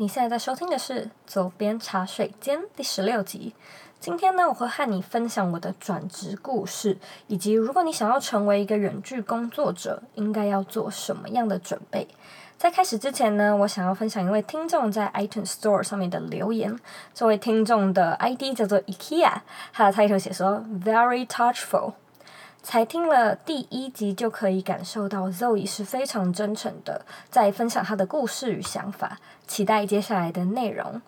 你现在在收听的是《佐编茶水间》第十六集。今天呢，我会和你分享我的转职故事，以及如果你想要成为一个远距工作者，应该要做什么样的准备。在开始之前呢，我想要分享一位听众在 iTunes Store 上面的留言。这位听众的 ID 叫做 IKEA，他的 title 写说 Very touchful。才听了第一集就可以感受到 Zoe 是非常真诚的，在分享她的故事与想法。期待接下来的内容。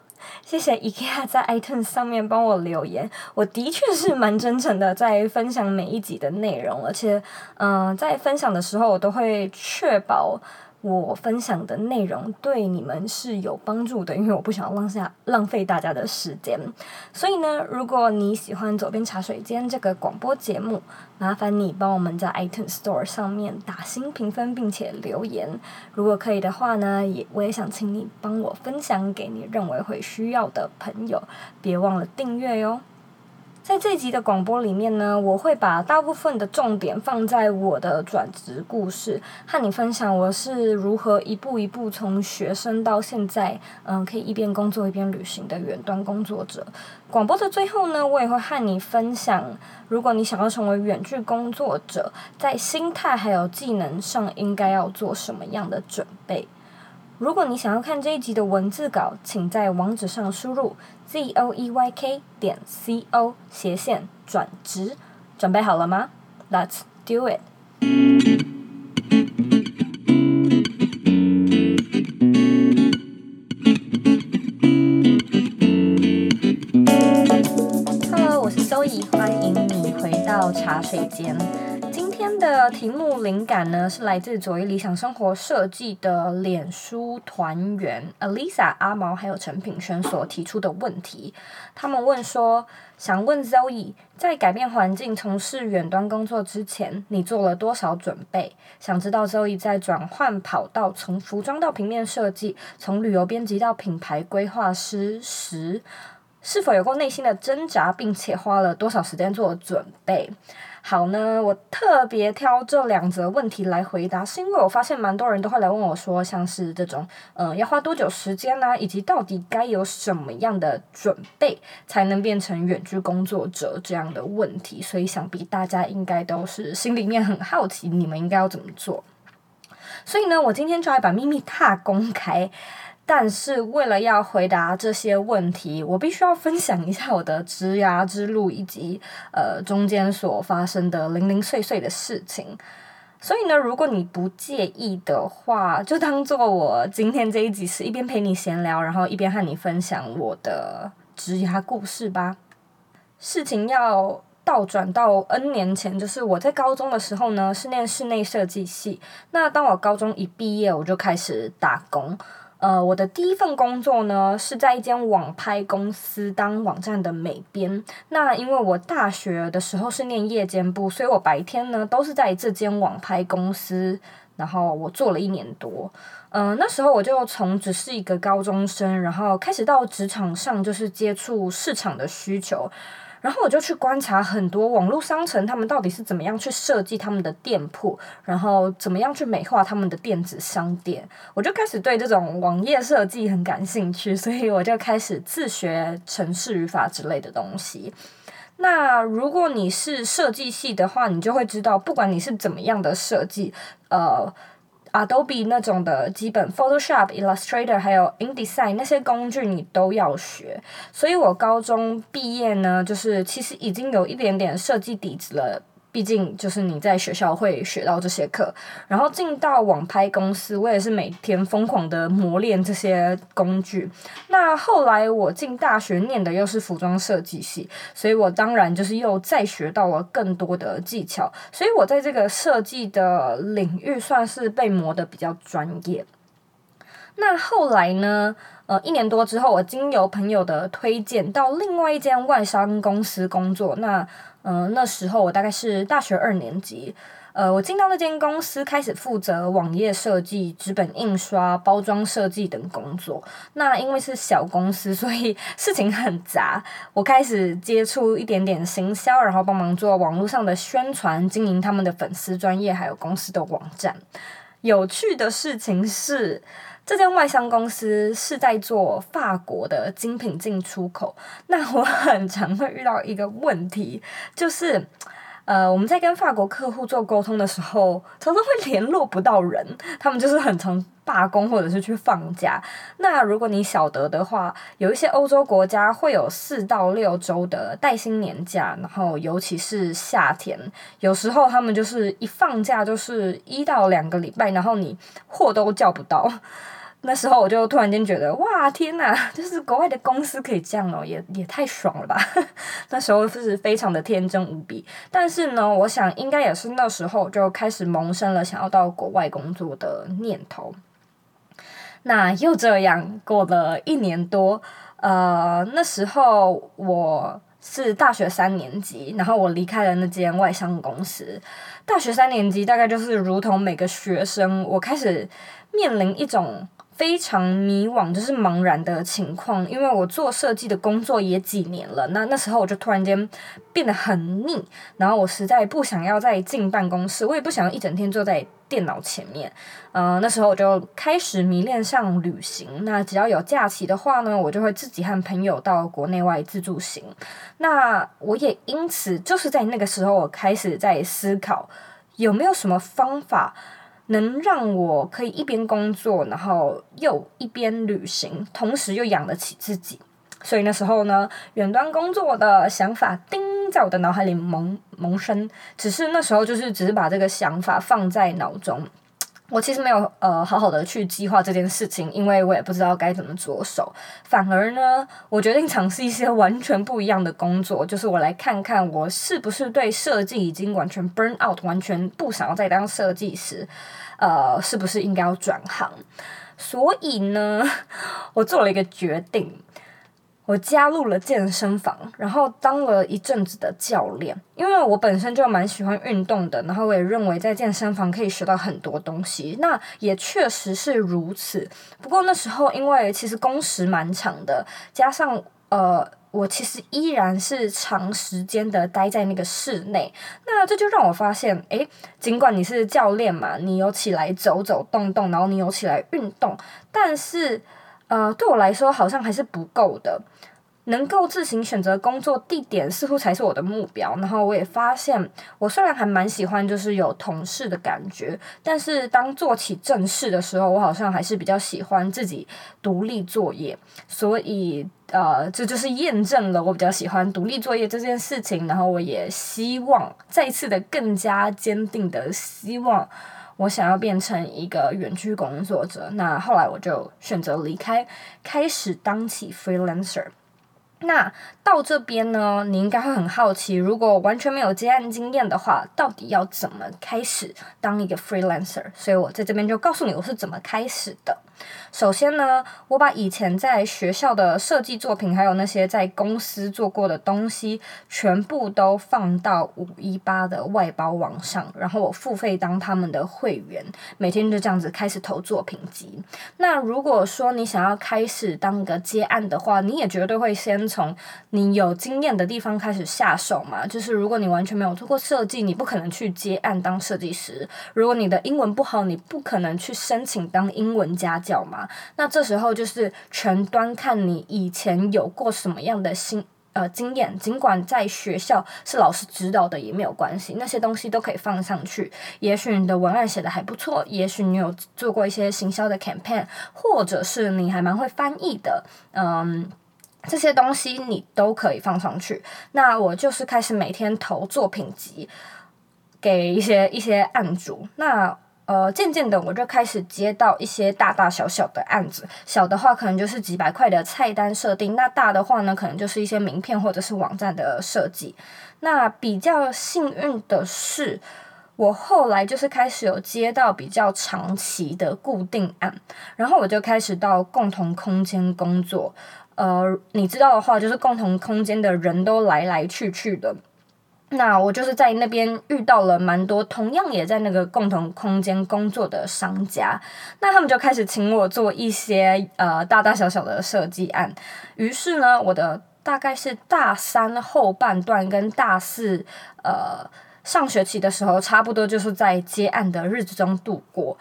谢谢 IKEA 在 iTunes 上面帮我留言，我的确是蛮真诚的在分享每一集的内容，而且，嗯、在分享的时候我都会确保。我分享的内容对你们是有帮助的，因为我不想浪下浪费大家的时间。所以呢，如果你喜欢《左边茶水间》这个广播节目，麻烦你帮我们在 iTunes Store 上面打新评分，并且留言。如果可以的话呢，也我也想请你帮我分享给你认为会需要的朋友，别忘了订阅哟。在这集的广播里面呢，我会把大部分的重点放在我的转职故事，和你分享我是如何一步一步从学生到现在，嗯，可以一边工作一边旅行的远端工作者。广播的最后呢，我也会和你分享，如果你想要成为远距工作者，在心态还有技能上应该要做什么样的准备。如果你想要看这一集的文字稿，请在网址上输入 z o e y k 点 c o 斜线转职，准备好了吗？Let's do it。Hello，我是 Zoe，欢迎你回到茶水间。的题目灵感呢，是来自佐伊理想生活设计的脸书团员 Alisa 阿毛还有陈品轩所提出的问题。他们问说，想问 Zoe，在改变环境从事远端工作之前，你做了多少准备？想知道 Zoe 在转换跑道，从服装到平面设计，从旅游编辑到品牌规划师时，是否有过内心的挣扎，并且花了多少时间做准备？好呢，我特别挑这两则问题来回答，是因为我发现蛮多人都会来问我说，像是这种，呃，要花多久时间呢、以及到底该有什么样的准备才能变成远距工作者这样的问题，所以想必大家应该都是心里面很好奇，你们应该要怎么做。所以呢，我今天就来把秘密大公开。但是为了要回答这些问题，我必须要分享一下我的职涯之路以及呃中间所发生的零零碎碎的事情。所以呢，如果你不介意的话，就当做我今天这一集是一边陪你闲聊，然后一边和你分享我的职涯故事吧。事情要倒转到 N 年前，就是我在高中的时候呢，是念室内设计系。那当我高中一毕业，我就开始打工。呃，我的第一份工作呢，是在一间网拍公司当网站的美编。那因为我大学的时候是念夜间部，所以我白天呢都是在这间网拍公司，然后我做了一年多。嗯、那时候我就从只是一个高中生，然后开始到职场上，就是接触市场的需求。然后我就去观察很多网络商城，他们到底是怎么样去设计他们的店铺，然后怎么样去美化他们的电子商店。我就开始对这种网页设计很感兴趣，所以我就开始自学程式语法之类的东西。那如果你是设计系的话，你就会知道，不管你是怎么样的设计，呃。Adobe 那种的基本，Photoshop、Illustrator 还有 InDesign 那些工具你都要学，所以我高中毕业呢，就是其实已经有一点点设计底子了。毕竟就是你在学校会学到这些课，然后进到网拍公司，我也是每天疯狂的磨练这些工具。那后来我进大学念的又是服装设计系，所以我当然就是又再学到了更多的技巧，所以我在这个设计的领域算是被磨得比较专业。那后来呢？呃，一年多之后，我经由朋友的推荐到另外一间外商公司工作。那嗯、那时候我大概是大学二年级。呃，我进到那间公司，开始负责网页设计、纸本印刷、包装设计等工作。那因为是小公司，所以事情很杂。我开始接触一点点行销，然后帮忙做网络上的宣传，经营他们的粉丝专业，还有公司的网站。有趣的事情是，这间外商公司是在做法国的精品进出口。那我很常会遇到一个问题，就是。呃，我们在跟法国客户做沟通的时候，常常会联络不到人，他们就是很常罢工或者是去放假。那如果你晓得的话，有一些欧洲国家会有四到六周的带薪年假，然后尤其是夏天，有时候他们就是一放假就是一到两个礼拜，然后你货都叫不到。那时候我就突然间觉得，哇，天呐，就是国外的公司可以这样哦，也也太爽了吧！那时候就是非常的天真无比，但是呢，我想应该也是那时候就开始萌生了想要到国外工作的念头。那又这样过了一年多，呃，那时候我是大学三年级，然后我离开了那间外商公司。大学三年级大概就是如同每个学生，我开始面临一种。非常迷惘，就是茫然的情况，因为我做设计的工作也几年了，那那时候我就突然间变得很腻，然后我实在不想要再进办公室，我也不想要一整天坐在电脑前面，呃，那时候我就开始迷恋上旅行，那只要有假期的话呢，我就会自己和朋友到国内外自助行，那我也因此就是在那个时候，我开始在思考有没有什么方法。能让我可以一边工作，然后又一边旅行，同时又养得起自己。所以那时候呢，远端工作的想法叮在我的脑海里萌萌生。只是那时候就是只是把这个想法放在脑中，我其实没有呃好好的去计划这件事情，因为我也不知道该怎么着手。反而呢，我决定尝试一些完全不一样的工作，就是我来看看我是不是对设计已经完全 burn out，完全不想要再当设计师。呃，是不是应该要转行？所以呢，我做了一个决定，我加入了健身房，然后当了一阵子的教练。因为我本身就蛮喜欢运动的，然后我也认为在健身房可以学到很多东西。那也确实是如此。不过那时候因为其实工时蛮长的，加上呃。我其实依然是长时间的待在那个室内，那这就让我发现，诶，尽管你是教练嘛，你有起来走走动动，然后你有起来运动，但是，呃，对我来说好像还是不够的。能够自行选择工作地点，似乎才是我的目标。然后我也发现，我虽然还蛮喜欢就是有同事的感觉，但是当做起正事的时候，我好像还是比较喜欢自己独立作业。所以，呃，这就是验证了我比较喜欢独立作业这件事情。然后我也希望再一次的更加坚定的希望，我想要变成一个远距工作者。那后来我就选择离开，开始当起 freelancer。那到这边呢，你应该会很好奇，如果完全没有接案经验的话，到底要怎么开始当一个 freelancer？所以我在这边就告诉你我是怎么开始的。首先呢，我把以前在学校的设计作品，还有那些在公司做过的东西，全部都放到五一八的外包网上，然后我付费当他们的会员，每天就这样子开始投作品集。那如果说你想要开始当个接案的话，你也绝对会先从你有经验的地方开始下手嘛。就是如果你完全没有做过设计，你不可能去接案当设计师；如果你的英文不好，你不可能去申请当英文家。嘛，那这时候就是全端看你以前有过什么样的新呃经验，尽管在学校是老师指导的也没有关系，那些东西都可以放上去。也许你的文案写的还不错，也许你有做过一些行销的 campaign，或者是你还蛮会翻译的，嗯，这些东西你都可以放上去。那我就是开始每天投作品集给一些一些案主，那。呃，渐渐的我就开始接到一些大大小小的案子，小的话可能就是几百块的菜单设定，那大的话呢，可能就是一些名片或者是网站的设计。那比较幸运的是，我后来就是开始有接到比较长期的固定案，然后我就开始到共同空间工作。呃，你知道的话，就是共同空间的人都来来去去的。那我就是在那边遇到了蛮多同样也在那个共同空间工作的商家，那他们就开始请我做一些呃大大小小的设计案。于是呢，我的大概是大三后半段跟大四呃上学期的时候，差不多就是在接案的日子中度过。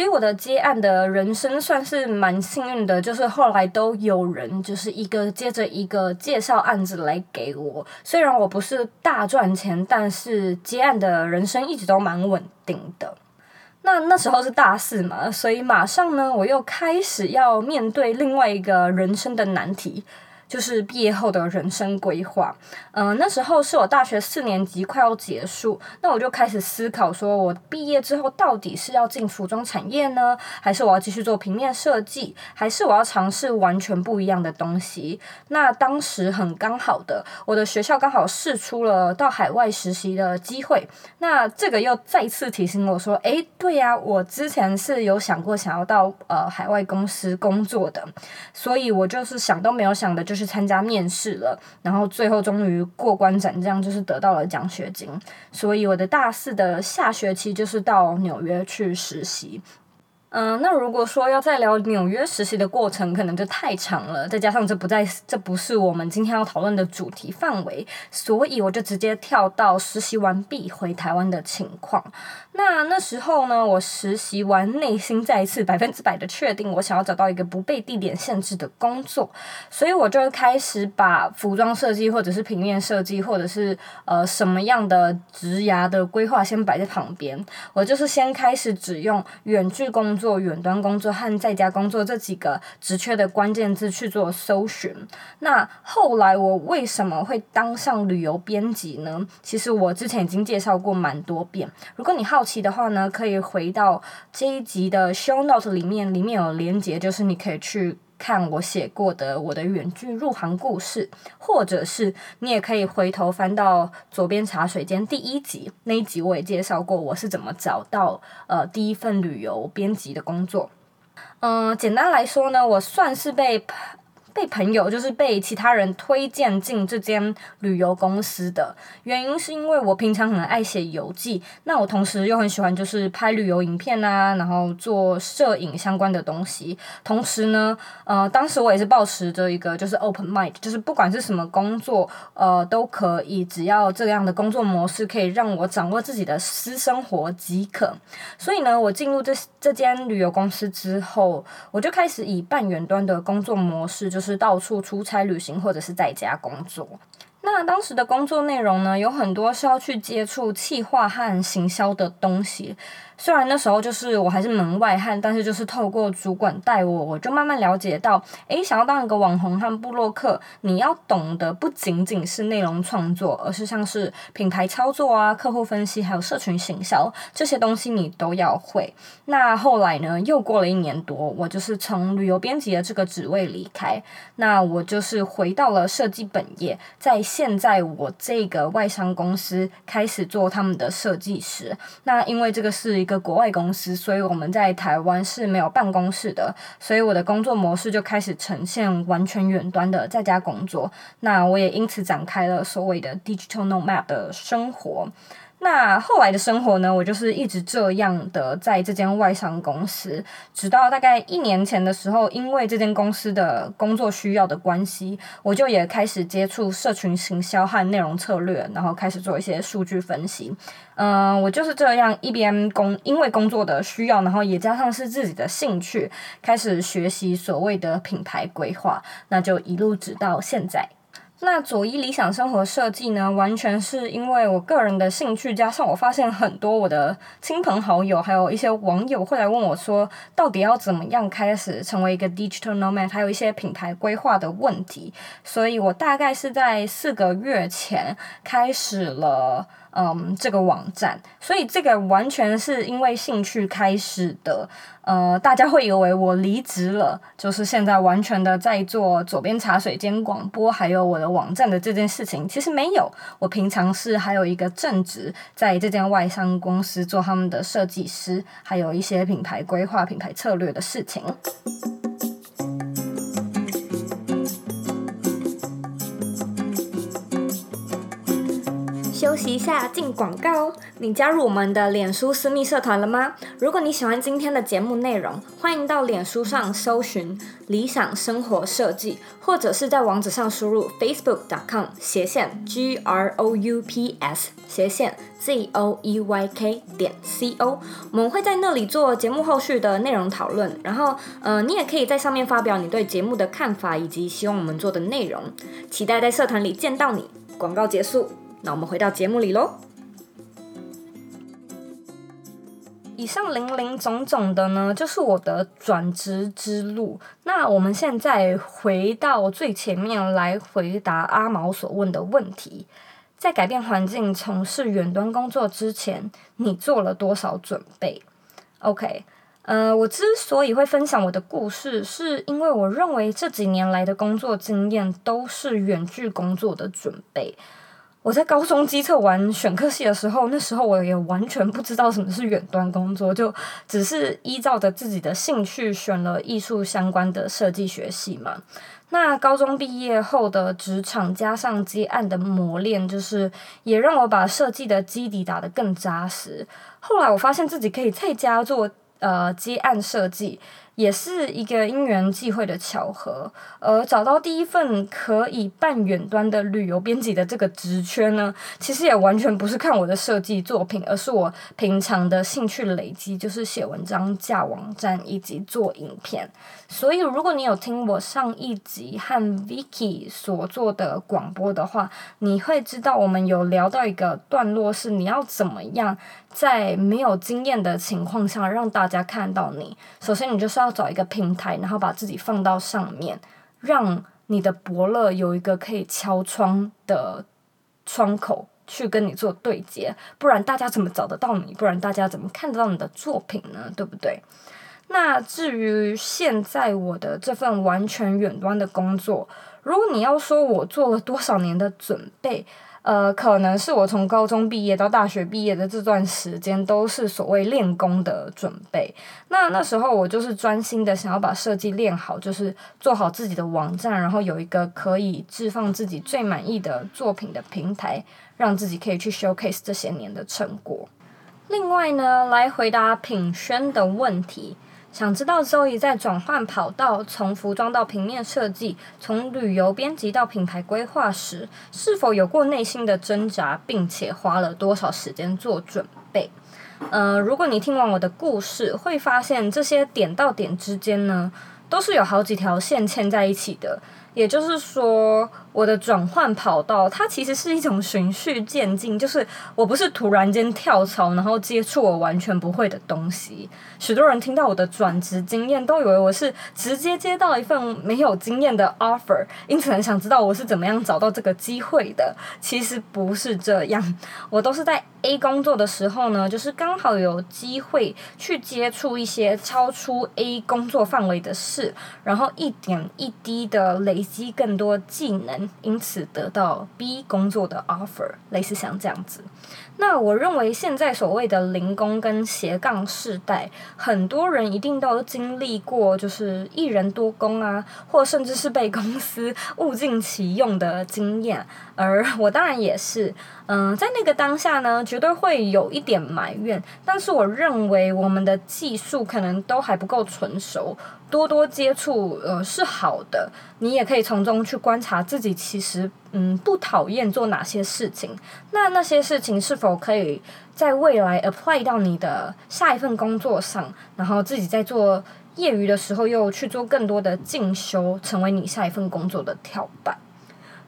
所以我的接案的人生算是蛮幸运的，就是后来都有人就是一个接着一个介绍案子来给我。虽然我不是大赚钱，但是接案的人生一直都蛮稳定的。那那时候是大四嘛，所以马上呢，我又开始要面对另外一个人生的难题。就是毕业后的人生规划，嗯、那时候是我大学四年级快要结束，那我就开始思考，说我毕业之后到底是要进服装产业呢，还是我要继续做平面设计，还是我要尝试完全不一样的东西？那当时很刚好的，我的学校刚好试出了到海外实习的机会，那这个又再次提醒我说，诶，对呀、我之前是有想过想要到呃海外公司工作的，所以我就是想都没有想的，就是。去参加面试了，然后最后终于过关斩将，就是得到了奖学金。所以我的大四的下学期就是到纽约去实习。嗯、那如果说要再聊纽约实习的过程，可能就太长了。再加上这不在，这不是我们今天要讨论的主题范围，所以我就直接跳到实习完毕回台湾的情况。那那时候呢，我实习完，内心再一次百分之百的确定，我想要找到一个不被地点限制的工作，所以我就开始把服装设计，或者是平面设计，或者是呃什么样的职涯的规划先摆在旁边。我就是先开始只用远距工做远端工作和在家工作这几个职缺的关键字去做搜寻。那后来我为什么会当上旅游编辑呢？其实我之前已经介绍过蛮多遍。如果你好奇的话呢，可以回到这一集的 show note 里面，里面有连接，就是你可以去看我写过的我的远距入行故事，或者是你也可以回头翻到左边茶水间第一集，那一集我也介绍过我是怎么找到呃第一份旅游编辑的工作。嗯、简单来说呢，我算是被。被朋友就是被其他人推荐进这间旅游公司的原因，是因为我平常很爱写游记，那我同时又很喜欢就是拍旅游影片啊，然后做摄影相关的东西。同时呢，呃，当时我也是抱持着一个就是 open mind，就是不管是什么工作，呃，都可以，只要这样的工作模式可以让我掌握自己的私生活即可。所以呢，我进入这这间旅游公司之后，我就开始以半远端的工作模式就。就是到处出差旅行，或者是在家工作。那当时的工作内容呢，有很多是要去接触企划和行销的东西。虽然那时候就是我还是门外汉，但是就是透过主管带我，我就慢慢了解到，诶，想要当一个网红和部落客，你要懂得不仅仅是内容创作，而是像是品牌操作啊、客户分析，还有社群行销这些东西你都要会。那后来呢，又过了一年多，我就是从旅游编辑的这个职位离开，那我就是回到了设计本业，在现在我这个外商公司开始做他们的设计师。那因为这个是个国外公司，所以我们在台湾是没有办公室的，所以我的工作模式就开始呈现完全远端的在家工作。那我也因此展开了所谓的 digital nomad 的生活。那后来的生活呢，我就是一直这样的在这间外商公司，直到大概一年前的时候，因为这间公司的工作需要的关系，我就也开始接触社群行销和内容策略，然后开始做一些数据分析。嗯、我就是这样一边工，因为工作的需要，然后也加上是自己的兴趣，开始学习所谓的品牌规划，那就一路直到现在。那佐伊理想生活设计呢，完全是因为我个人的兴趣，加上我发现很多我的亲朋好友，还有一些网友会来问我说，到底要怎么样开始成为一个 digital nomad，还有一些品牌规划的问题，所以我大概是在四个月前开始了。嗯，这个网站，所以这个完全是因为兴趣开始的。呃，大家会以为我离职了，就是现在完全的在做左边茶水间广播，还有我的网站的这件事情。其实没有，我平常是还有一个正职，在这间外商公司做他们的设计师，还有一些品牌规划、品牌策略的事情。休息一下，进广告。你加入我们的脸书私密社团了吗？如果你喜欢今天的节目内容，欢迎到脸书上搜寻“理想生活设计”，或者是在网址上输入 facebook.com 斜线 g r o u p s 斜线 z o e y k 点 c o。我们会在那里做节目后续的内容讨论，然后呃，你也可以在上面发表你对节目的看法以及希望我们做的内容。期待在社团里见到你。广告结束，那我们回到节目里喽。以上林林总总的呢，就是我的转职之路。那我们现在回到最前面来回答阿毛所问的问题：在改变环境、从事远端工作之前，你做了多少准备？OK，呃，我之所以会分享我的故事，是因为我认为这几年来的工作经验都是远距工作的准备。我在高中基测完选科系的时候，那时候我也完全不知道什么是远端工作，就只是依照着自己的兴趣选了艺术相关的设计学系嘛。那高中毕业后的职场加上接案的磨练，就是也让我把设计的基底打得更扎实。后来我发现自己可以在家做呃接案设计。也是一个因缘际会的巧合，而找到第一份可以办远端的旅游编辑的这个职缺呢，其实也完全不是看我的设计作品，而是我平常的兴趣累积，就是写文章、架网站以及做影片。所以，如果你有听我上一集和 Vicky 所做的广播的话，你会知道我们有聊到一个段落，是你要怎么样在没有经验的情况下让大家看到你。首先，你就是要找一个平台，然后把自己放到上面，让你的伯乐有一个可以敲窗的窗口去跟你做对接，不然大家怎么找得到你？不然大家怎么看得到你的作品呢？对不对？那至于现在我的这份完全远端的工作，如果你要说我做了多少年的准备，呃，可能是我从高中毕业到大学毕业的这段时间都是所谓练功的准备。那那时候我就是专心的想要把设计练好，就是做好自己的网站，然后有一个可以置放自己最满意的作品的平台，让自己可以去 showcase 这些年的成果。另外呢，来回答品轩的问题。想知道 Zoe 在转换跑道，从服装到平面设计，从旅游编辑到品牌规划时，是否有过内心的挣扎，并且花了多少时间做准备？呃，如果你听完我的故事，会发现这些点到点之间呢，都是有好几条线牵在一起的。也就是说，我的转换跑道，它其实是一种循序渐进，就是我不是突然间跳槽，然后接触我完全不会的东西。许多人听到我的转职经验，都以为我是直接接到一份没有经验的 offer，因此很想知道我是怎么样找到这个机会的。其实不是这样，我都是在 A 工作的时候呢，就是刚好有机会去接触一些超出 A 工作范围的事，然后一点一滴的累积更多技能。因此得到 B 工作的 offer，类似像这样子。那我认为现在所谓的零工跟斜杠世代，很多人一定都经历过，就是一人多工啊，或甚至是被公司物尽其用的经验。而我当然也是，嗯、在那个当下呢，绝对会有一点埋怨。但是我认为我们的技术可能都还不够成熟。多多接触，呃，是好的。你也可以从中去观察自己，其实，嗯，不讨厌做哪些事情。那那些事情是否可以在未来 apply 到你的下一份工作上？然后自己在做业余的时候，又去做更多的进修，成为你下一份工作的跳板。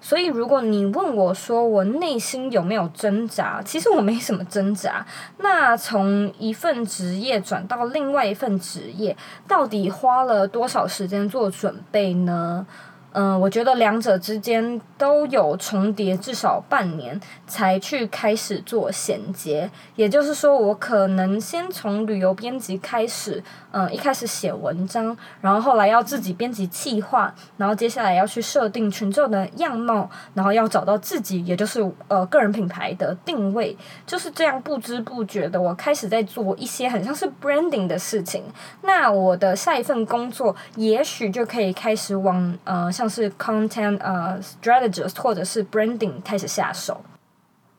所以，如果你问我说我内心有没有挣扎，其实我没什么挣扎。那从一份职业转到另外一份职业，到底花了多少时间做准备呢？嗯，我觉得两者之间都有重叠，至少半年才去开始做衔接。也就是说，我可能先从旅游编辑开始，嗯，一开始写文章，然后后来要自己编辑企划，然后接下来要去设定群众的样貌，然后要找到自己，也就是呃个人品牌的定位，就是这样不知不觉的，我开始在做一些很像是 branding 的事情。那我的下一份工作，也许就可以开始往呃。像是 content 呃、uh, strategist 或者是 branding 开始下手。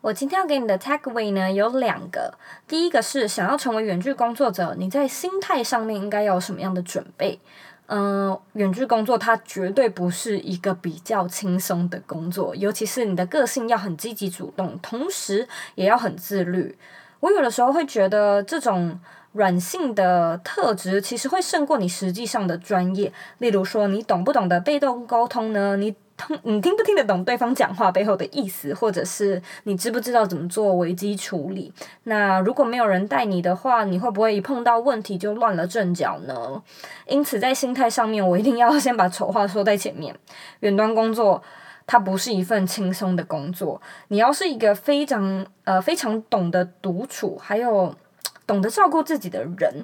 我今天要给你的 takeaway 呢，有两个，第一个是想要成为远距工作者，你在心态上面应该有什么样的准备？嗯、远距工作它绝对不是一个比较轻松的工作，尤其是你的个性要很积极主动，同时也要很自律。我有的时候会觉得这种软性的特质其实会胜过你实际上的专业。例如说，你懂不懂得被动沟通呢？你通你听不听得懂对方讲话背后的意思，或者是你知不知道怎么做危机处理？那如果没有人带你的话，你会不会一碰到问题就乱了阵脚呢？因此，在心态上面，我一定要先把丑话说在前面。远端工作，它不是一份轻松的工作。你要是一个非常呃非常懂得独处，还有懂得照顾自己的人。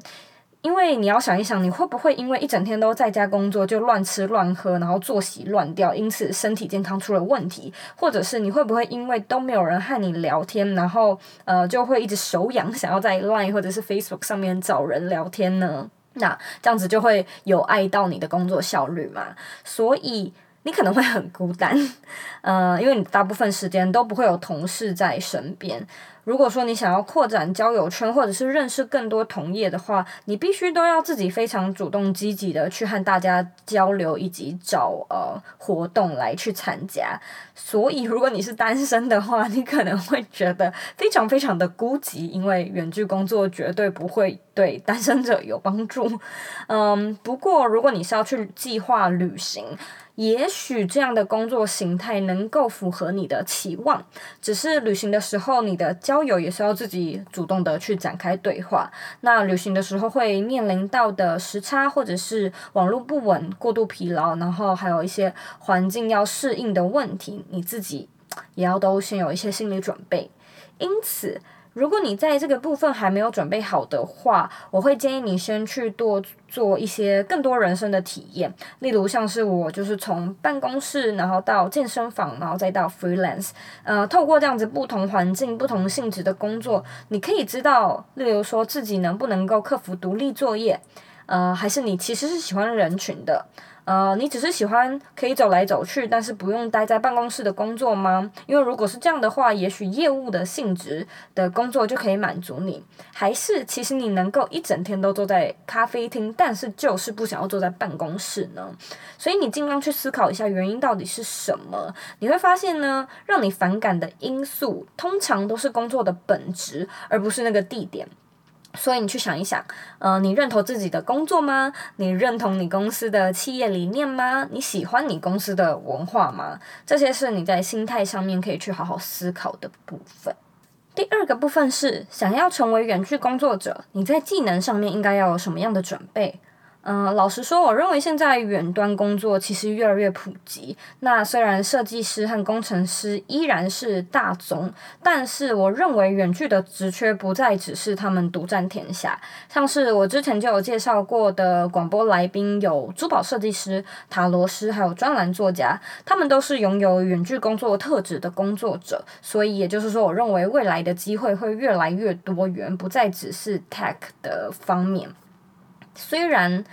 因为你要想一想，你会不会因为一整天都在家工作就乱吃乱喝，然后作息乱掉，因此身体健康出了问题？或者是你会不会因为都没有人和你聊天，然后呃就会一直手痒，想要在 Line 或者是 Facebook 上面找人聊天呢？那这样子就会有碍到你的工作效率嘛？所以你可能会很孤单，呃，因为你大部分时间都不会有同事在身边。如果说你想要扩展交友圈，或者是认识更多同业的话，你必须都要自己非常主动积极的去和大家交流，以及找呃活动来去参加。所以，如果你是单身的话，你可能会觉得非常非常的孤寂，因为远距工作绝对不会对单身者有帮助。嗯，不过如果你是要去计划旅行，也许这样的工作形态能够符合你的期望，只是旅行的时候，你的交友也是要自己主动的去展开对话。那旅行的时候会面临到的时差，或者是网络不稳、过度疲劳，然后还有一些环境要适应的问题，你自己也要都先有一些心理准备。因此，如果你在这个部分还没有准备好的话，我会建议你先去多做一些更多人生的体验，例如像是我就是从办公室，然后到健身房，然后再到 freelance，呃，透过这样子不同环境、不同性质的工作，你可以知道，例如说自己能不能够克服独立作业，呃，还是你其实是喜欢人群的。呃，你只是喜欢可以走来走去，但是不用待在办公室的工作吗？因为如果是这样的话，也许业务的性质的工作就可以满足你。还是其实你能够一整天都坐在咖啡厅，但是就是不想要坐在办公室呢？所以你尽量去思考一下原因到底是什么。你会发现呢，让你反感的因素通常都是工作的本质，而不是那个地点。所以你去想一想，呃，你认同自己的工作吗？你认同你公司的企业理念吗？你喜欢你公司的文化吗？这些是你在心态上面可以去好好思考的部分。第二个部分是，想要成为远距工作者，你在技能上面应该要有什么样的准备？嗯、老实说，我认为现在远端工作其实越来越普及。那虽然设计师和工程师依然是大宗，但是我认为远距的职缺不再只是他们独占天下。像是我之前就有介绍过的广播来宾，有珠宝设计师、塔罗师，还有专栏作家，他们都是拥有远距工作特质的工作者。所以也就是说，我认为未来的机会会越来越多元，不再只是 tech 的方面。虽然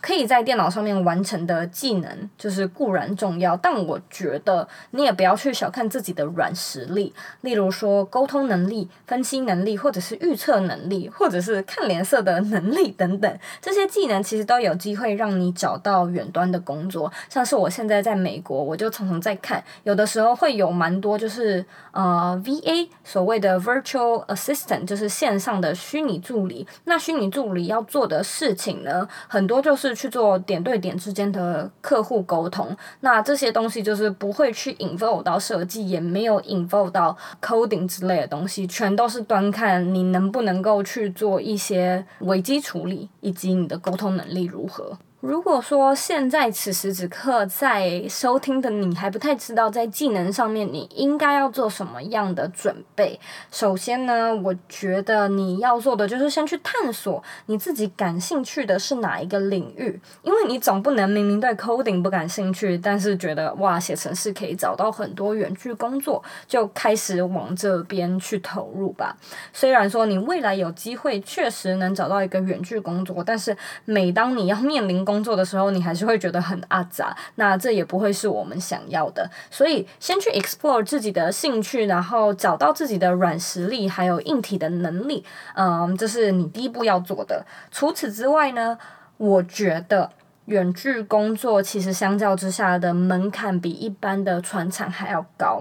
可以在电脑上面完成的技能就是固然重要，但我觉得你也不要去小看自己的软实力，例如说沟通能力、分析能力，或者是预测能力，或者是看脸色的能力等等，这些技能其实都有机会让你找到远端的工作。像是我现在在美国，我就常常在看，有的时候会有蛮多就是呃 VA 所谓的 Virtual Assistant，就是线上的虚拟助理。那虚拟助理要做的事情呢，很多就是。去做点对点之间的客户沟通，那这些东西就是不会去 involve 到设计，也没有 involve 到 coding 之类的东西，全都是端看你能不能够去做一些危机处理，以及你的沟通能力如何。如果说现在此时此刻在收听的你还不太知道在技能上面你应该要做什么样的准备，首先呢，我觉得你要做的就是先去探索你自己感兴趣的是哪一个领域，因为你总不能明明对 coding 不感兴趣，但是觉得哇写程式可以找到很多远距工作，就开始往这边去投入吧。虽然说你未来有机会确实能找到一个远距工作，但是每当你要面临工作的时候，你还是会觉得很阿杂，那这也不会是我们想要的。所以，先去 explore 自己的兴趣，然后找到自己的软实力，还有硬体的能力，嗯，这是你第一步要做的。除此之外呢，我觉得远距工作其实相较之下的门槛比一般的传产还要高。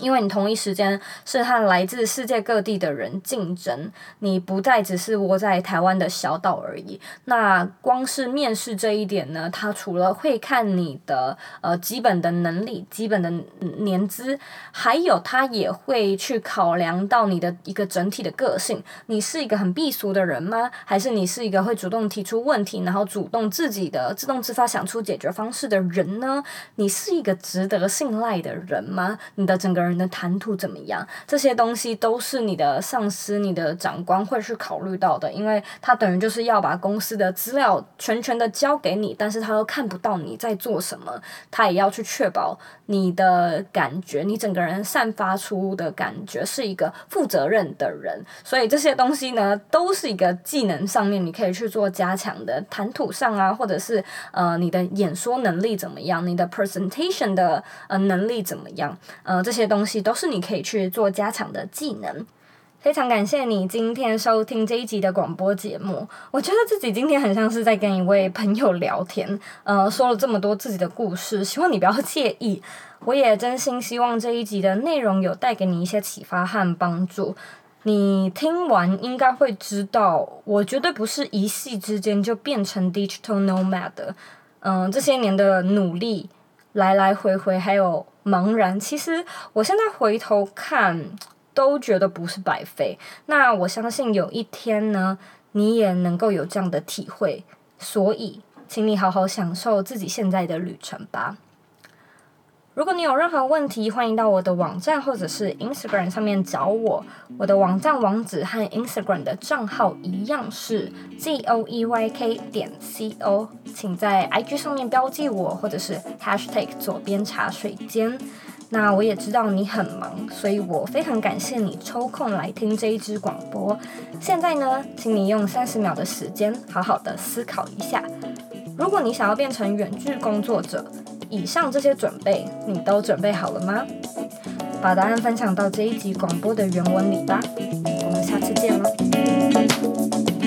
因为你同一时间是和来自世界各地的人竞争，你不再只是窝在台湾的小岛而已。那光是面试这一点呢，他除了会看你的呃基本的能力、基本的年资，还有他也会去考量到你的一个整体的个性。你是一个很避俗的人吗？还是你是一个会主动提出问题，然后主动自己的自动自发想出解决方式的人呢？你是一个值得信赖的人吗？你的整个人。人的谈吐怎么样？这些东西都是你的上司、你的长官会去考虑到的，因为他等于就是要把公司的资料全权的交给你，但是他又看不到你在做什么，他也要去确保你的感觉，你整个人散发出的感觉是一个负责任的人。所以这些东西呢，都是一个技能上面你可以去做加强的，谈吐上啊，或者是呃你的演说能力怎么样，你的 presentation 的呃能力怎么样，呃这些东西。都是你可以去做加强的技能。非常感谢你今天收听这一集的广播节目。我觉得自己今天很像是在跟一位朋友聊天，呃，说了这么多自己的故事，希望你不要介意。我也真心希望这一集的内容有带给你一些启发和帮助。你听完应该会知道，我绝对不是一夕之间就变成 digital nomad 的。嗯、这些年的努力，来来回回，还有。茫然，其实我现在回头看，都觉得不是白费。那我相信有一天呢，你也能够有这样的体会。所以，请你好好享受自己现在的旅程吧。如果你有任何问题，欢迎到我的网站或者是 Instagram 上面找我。我的网站网址和 Instagram 的账号一样是 z o e y k 点 c o，请在 IG 上面标记我，或者是 Hashtag 左边茶水间。那我也知道你很忙，所以我非常感谢你抽空来听这一支广播。现在呢，请你用三十秒的时间，好好的思考一下，如果你想要变成远距工作者。以上这些准备，你都准备好了吗？把答案分享到这一集广播的原文里吧。我们下次见了。